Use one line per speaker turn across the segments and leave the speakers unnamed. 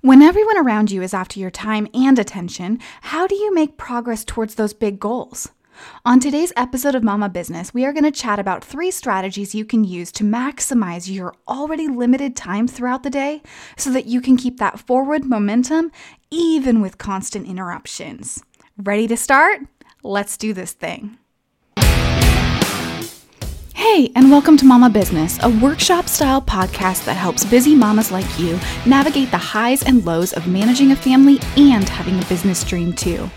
When everyone around you is after your time and attention, how do you make progress towards those big goals? On today's episode of Mama Business, we are going to chat about three strategies you can use to maximize your already limited time throughout the day so that you can keep that forward momentum even with constant interruptions. Ready to start? Let's do this thing. Hey, and welcome to Mama Business, a workshop style podcast that helps busy mamas like you navigate the highs and lows of managing a family and having a business dream too.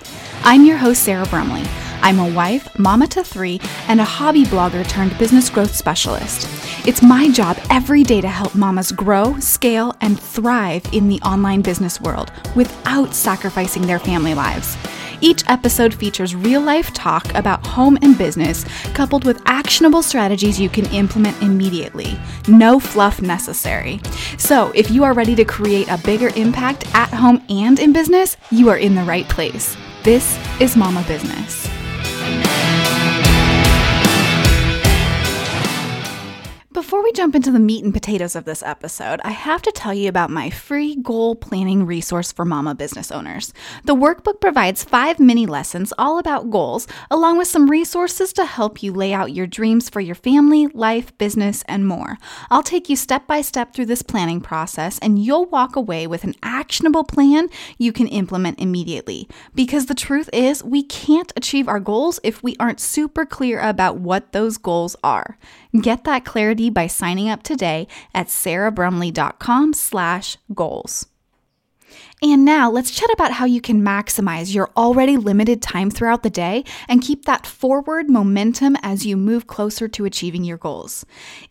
I'm your host, Sarah Brumley. I'm a wife, mama to three, and a hobby blogger turned business growth specialist. It's my job every day to help mamas grow, scale, and thrive in the online business world without sacrificing their family lives. Each episode features real life talk about home and business, coupled with actionable strategies you can implement immediately. No fluff necessary. So, if you are ready to create a bigger impact at home and in business, you are in the right place. This is Mama Business. Before we jump into the meat and potatoes of this episode, I have to tell you about my free goal planning resource for mama business owners. The workbook provides five mini lessons all about goals, along with some resources to help you lay out your dreams for your family, life, business, and more. I'll take you step by step through this planning process, and you'll walk away with an actionable plan you can implement immediately. Because the truth is, we can't achieve our goals if we aren't super clear about what those goals are. Get that clarity by signing up today at sarahbrumley.com slash goals. And now let's chat about how you can maximize your already limited time throughout the day and keep that forward momentum as you move closer to achieving your goals.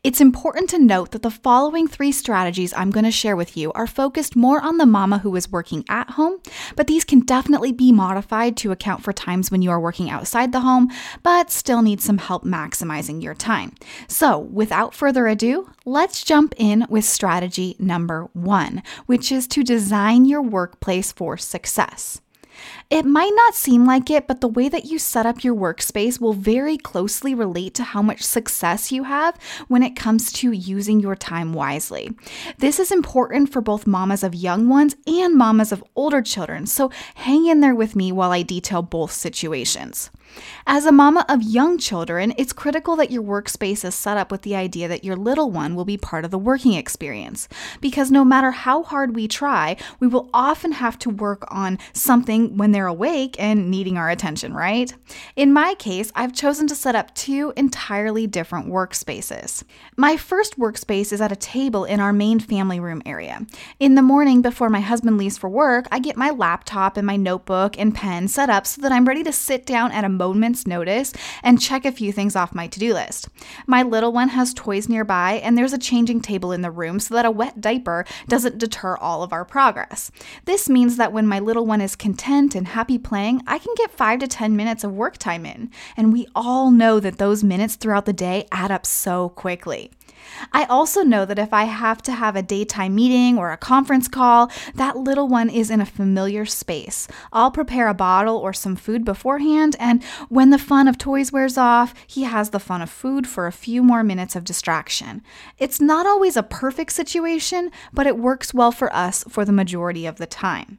It's important to note that the following three strategies I'm going to share with you are focused more on the mama who is working at home, but these can definitely be modified to account for times when you are working outside the home, but still need some help maximizing your time. So, without further ado, let's jump in with strategy number one, which is to design your workplace for success. It might not seem like it, but the way that you set up your workspace will very closely relate to how much success you have when it comes to using your time wisely. This is important for both mamas of young ones and mamas of older children, so hang in there with me while I detail both situations. As a mama of young children, it's critical that your workspace is set up with the idea that your little one will be part of the working experience. Because no matter how hard we try, we will often have to work on something when they're awake and needing our attention, right? In my case, I've chosen to set up two entirely different workspaces. My first workspace is at a table in our main family room area. In the morning before my husband leaves for work, I get my laptop and my notebook and pen set up so that I'm ready to sit down at a moment's notice and check a few things off my to do list. My little one has toys nearby, and there's a changing table in the room so that a wet diaper doesn't deter all of our progress. This means that when my little one is content and happy playing, I can get five to 10 minutes of work time in. And we all know that those minutes throughout the day add up so quickly. I also know that if I have to have a daytime meeting or a conference call, that little one is in a familiar space. I'll prepare a bottle or some food beforehand, and when the fun of toys wears off, he has the fun of food for a few more minutes of distraction. It's not always a perfect situation, but it works well for us for the majority of the time.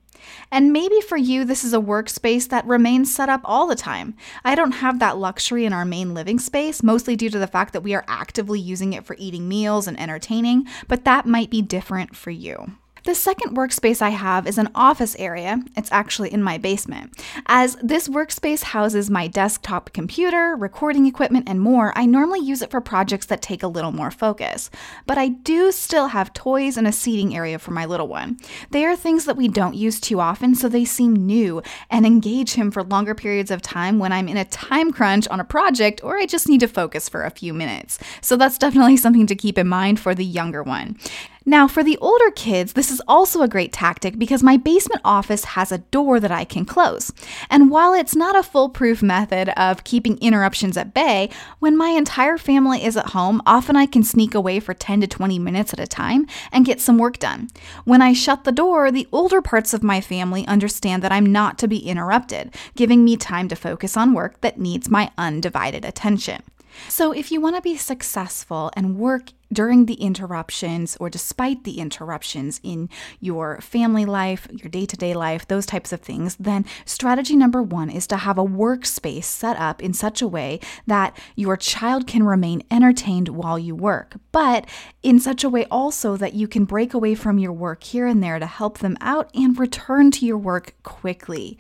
And maybe for you, this is a workspace that remains set up all the time. I don't have that luxury in our main living space, mostly due to the fact that we are actively using it for eating meals and entertaining, but that might be different for you. The second workspace I have is an office area. It's actually in my basement. As this workspace houses my desktop computer, recording equipment, and more, I normally use it for projects that take a little more focus. But I do still have toys and a seating area for my little one. They are things that we don't use too often, so they seem new and engage him for longer periods of time when I'm in a time crunch on a project or I just need to focus for a few minutes. So that's definitely something to keep in mind for the younger one. Now, for the older kids, this is also a great tactic because my basement office has a door that I can close. And while it's not a foolproof method of keeping interruptions at bay, when my entire family is at home, often I can sneak away for 10 to 20 minutes at a time and get some work done. When I shut the door, the older parts of my family understand that I'm not to be interrupted, giving me time to focus on work that needs my undivided attention. So, if you want to be successful and work during the interruptions or despite the interruptions in your family life, your day to day life, those types of things, then strategy number one is to have a workspace set up in such a way that your child can remain entertained while you work, but in such a way also that you can break away from your work here and there to help them out and return to your work quickly.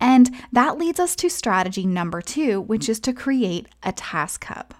And that leads us to strategy number two, which is to create a task hub.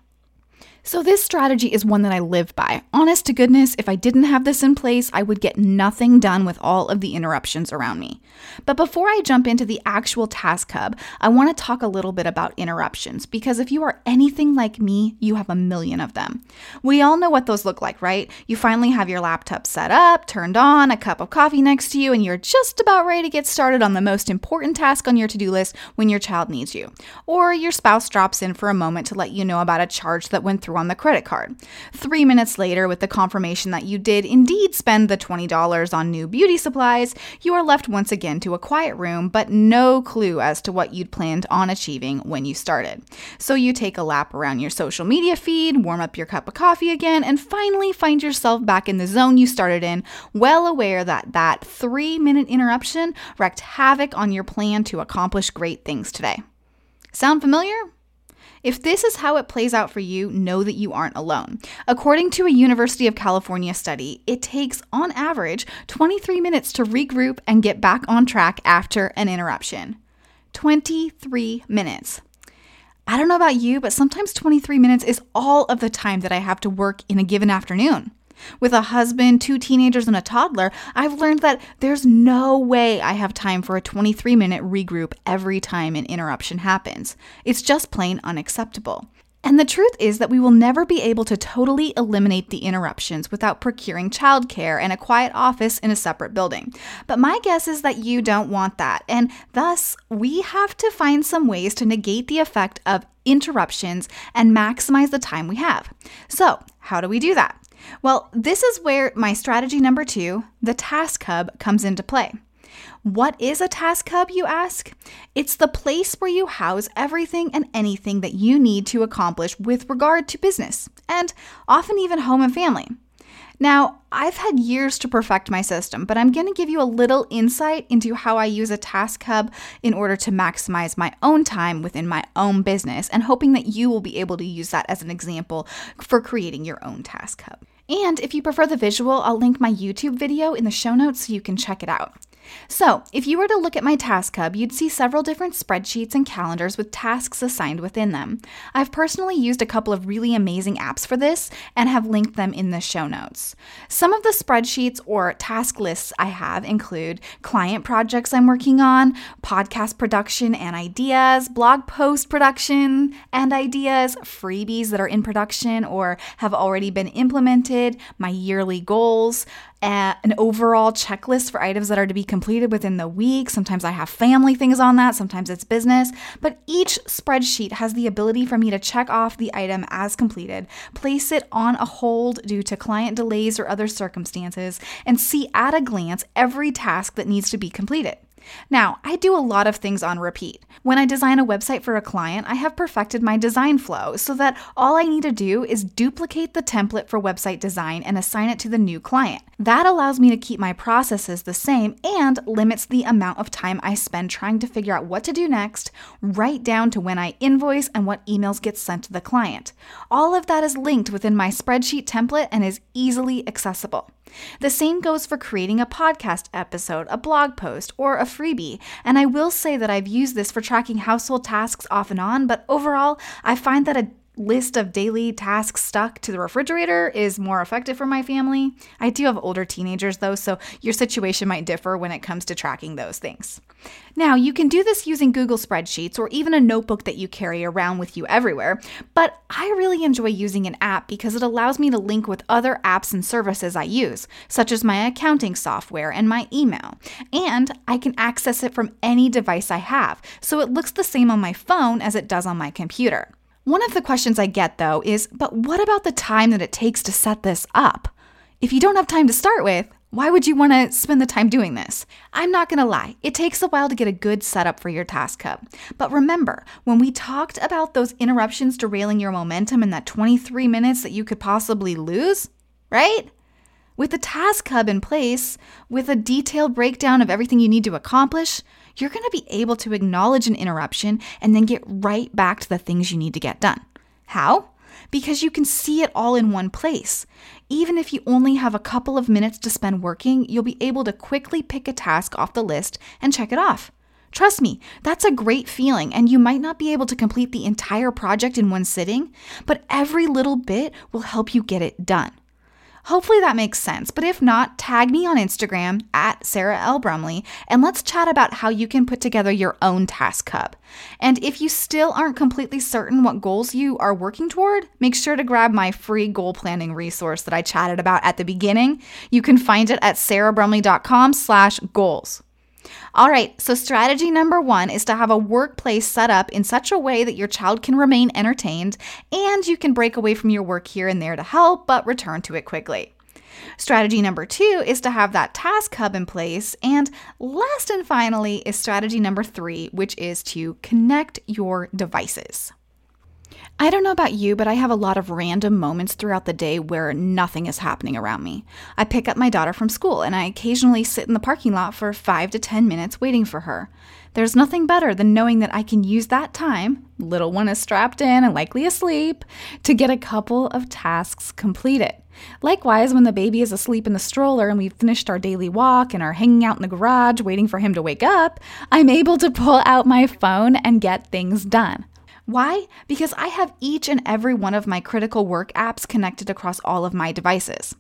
So, this strategy is one that I live by. Honest to goodness, if I didn't have this in place, I would get nothing done with all of the interruptions around me. But before I jump into the actual task hub, I want to talk a little bit about interruptions because if you are anything like me, you have a million of them. We all know what those look like, right? You finally have your laptop set up, turned on, a cup of coffee next to you, and you're just about ready to get started on the most important task on your to do list when your child needs you. Or your spouse drops in for a moment to let you know about a charge that went through through on the credit card. Three minutes later, with the confirmation that you did indeed spend the $20 on new beauty supplies, you are left once again to a quiet room, but no clue as to what you'd planned on achieving when you started. So you take a lap around your social media feed, warm up your cup of coffee again, and finally find yourself back in the zone you started in, well aware that that three minute interruption wreaked havoc on your plan to accomplish great things today. Sound familiar? If this is how it plays out for you, know that you aren't alone. According to a University of California study, it takes, on average, 23 minutes to regroup and get back on track after an interruption. 23 minutes. I don't know about you, but sometimes 23 minutes is all of the time that I have to work in a given afternoon. With a husband, two teenagers, and a toddler, I've learned that there's no way I have time for a 23 minute regroup every time an interruption happens. It's just plain unacceptable. And the truth is that we will never be able to totally eliminate the interruptions without procuring childcare and a quiet office in a separate building. But my guess is that you don't want that, and thus we have to find some ways to negate the effect of interruptions and maximize the time we have. So, how do we do that? Well, this is where my strategy number two, the task hub, comes into play. What is a task hub, you ask? It's the place where you house everything and anything that you need to accomplish with regard to business, and often even home and family. Now, I've had years to perfect my system, but I'm going to give you a little insight into how I use a task hub in order to maximize my own time within my own business, and hoping that you will be able to use that as an example for creating your own task hub. And if you prefer the visual, I'll link my YouTube video in the show notes so you can check it out. So, if you were to look at my task hub, you'd see several different spreadsheets and calendars with tasks assigned within them. I've personally used a couple of really amazing apps for this and have linked them in the show notes. Some of the spreadsheets or task lists I have include client projects I'm working on, podcast production and ideas, blog post production and ideas, freebies that are in production or have already been implemented, my yearly goals, an overall checklist for items that are to be completed within the week. Sometimes I have family things on that, sometimes it's business. But each spreadsheet has the ability for me to check off the item as completed, place it on a hold due to client delays or other circumstances, and see at a glance every task that needs to be completed. Now, I do a lot of things on repeat. When I design a website for a client, I have perfected my design flow so that all I need to do is duplicate the template for website design and assign it to the new client. That allows me to keep my processes the same and limits the amount of time I spend trying to figure out what to do next, right down to when I invoice and what emails get sent to the client. All of that is linked within my spreadsheet template and is easily accessible. The same goes for creating a podcast episode, a blog post, or a freebie. And I will say that I've used this for tracking household tasks off and on, but overall, I find that a list of daily tasks stuck to the refrigerator is more effective for my family. I do have older teenagers though, so your situation might differ when it comes to tracking those things. Now, you can do this using Google Spreadsheets or even a notebook that you carry around with you everywhere, but I really enjoy using an app because it allows me to link with other apps and services I use, such as my accounting software and my email. And I can access it from any device I have, so it looks the same on my phone as it does on my computer. One of the questions I get though is, but what about the time that it takes to set this up? If you don't have time to start with, Why would you want to spend the time doing this? I'm not going to lie, it takes a while to get a good setup for your task hub. But remember, when we talked about those interruptions derailing your momentum in that 23 minutes that you could possibly lose, right? With the task hub in place, with a detailed breakdown of everything you need to accomplish, you're going to be able to acknowledge an interruption and then get right back to the things you need to get done. How? Because you can see it all in one place. Even if you only have a couple of minutes to spend working, you'll be able to quickly pick a task off the list and check it off. Trust me, that's a great feeling, and you might not be able to complete the entire project in one sitting, but every little bit will help you get it done. Hopefully that makes sense, but if not, tag me on Instagram at Sarah L. Brumley and let's chat about how you can put together your own task hub. And if you still aren't completely certain what goals you are working toward, make sure to grab my free goal planning resource that I chatted about at the beginning. You can find it at sarahbrumley.com slash goals. All right, so strategy number one is to have a workplace set up in such a way that your child can remain entertained and you can break away from your work here and there to help, but return to it quickly. Strategy number two is to have that task hub in place. And last and finally is strategy number three, which is to connect your devices. I don't know about you, but I have a lot of random moments throughout the day where nothing is happening around me. I pick up my daughter from school and I occasionally sit in the parking lot for five to 10 minutes waiting for her. There's nothing better than knowing that I can use that time, little one is strapped in and likely asleep, to get a couple of tasks completed. Likewise, when the baby is asleep in the stroller and we've finished our daily walk and are hanging out in the garage waiting for him to wake up, I'm able to pull out my phone and get things done. Why? Because I have each and every one of my critical work apps connected across all of my devices.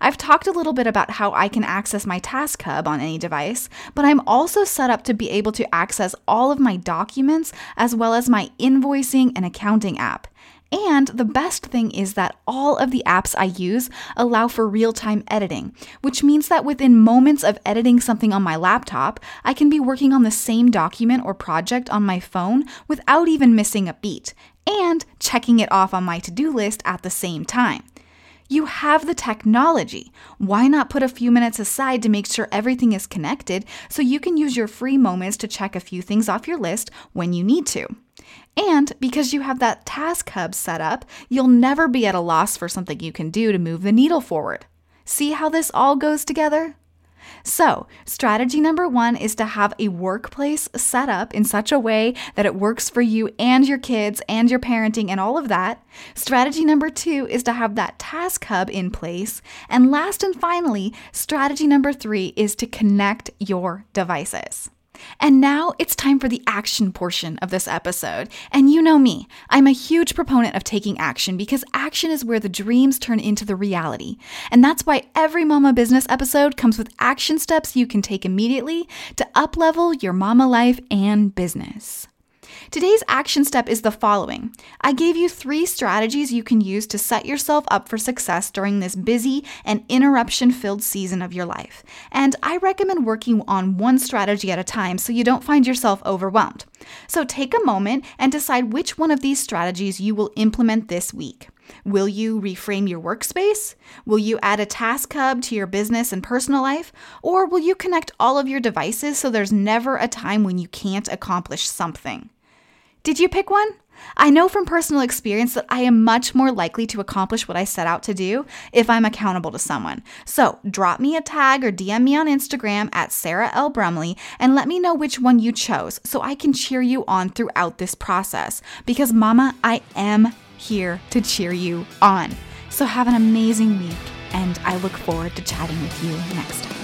I've talked a little bit about how I can access my Task Hub on any device, but I'm also set up to be able to access all of my documents as well as my invoicing and accounting app. And the best thing is that all of the apps I use allow for real time editing, which means that within moments of editing something on my laptop, I can be working on the same document or project on my phone without even missing a beat, and checking it off on my to do list at the same time. You have the technology. Why not put a few minutes aside to make sure everything is connected so you can use your free moments to check a few things off your list when you need to? And because you have that task hub set up, you'll never be at a loss for something you can do to move the needle forward. See how this all goes together? So, strategy number one is to have a workplace set up in such a way that it works for you and your kids and your parenting and all of that. Strategy number two is to have that task hub in place. And last and finally, strategy number three is to connect your devices. And now it's time for the action portion of this episode. And you know me, I'm a huge proponent of taking action because action is where the dreams turn into the reality. And that's why every Mama Business episode comes with action steps you can take immediately to uplevel your mama life and business. Today's action step is the following I gave you three strategies you can use to set yourself up for success during this busy and interruption filled season of your life. And I recommend working on one strategy at a time so you don't find yourself overwhelmed. So take a moment and decide which one of these strategies you will implement this week. Will you reframe your workspace? Will you add a task hub to your business and personal life? Or will you connect all of your devices so there's never a time when you can't accomplish something? Did you pick one? I know from personal experience that I am much more likely to accomplish what I set out to do if I'm accountable to someone. So drop me a tag or DM me on Instagram at Sarah L. Brumley and let me know which one you chose so I can cheer you on throughout this process. Because, Mama, I am here to cheer you on. So have an amazing week, and I look forward to chatting with you next time.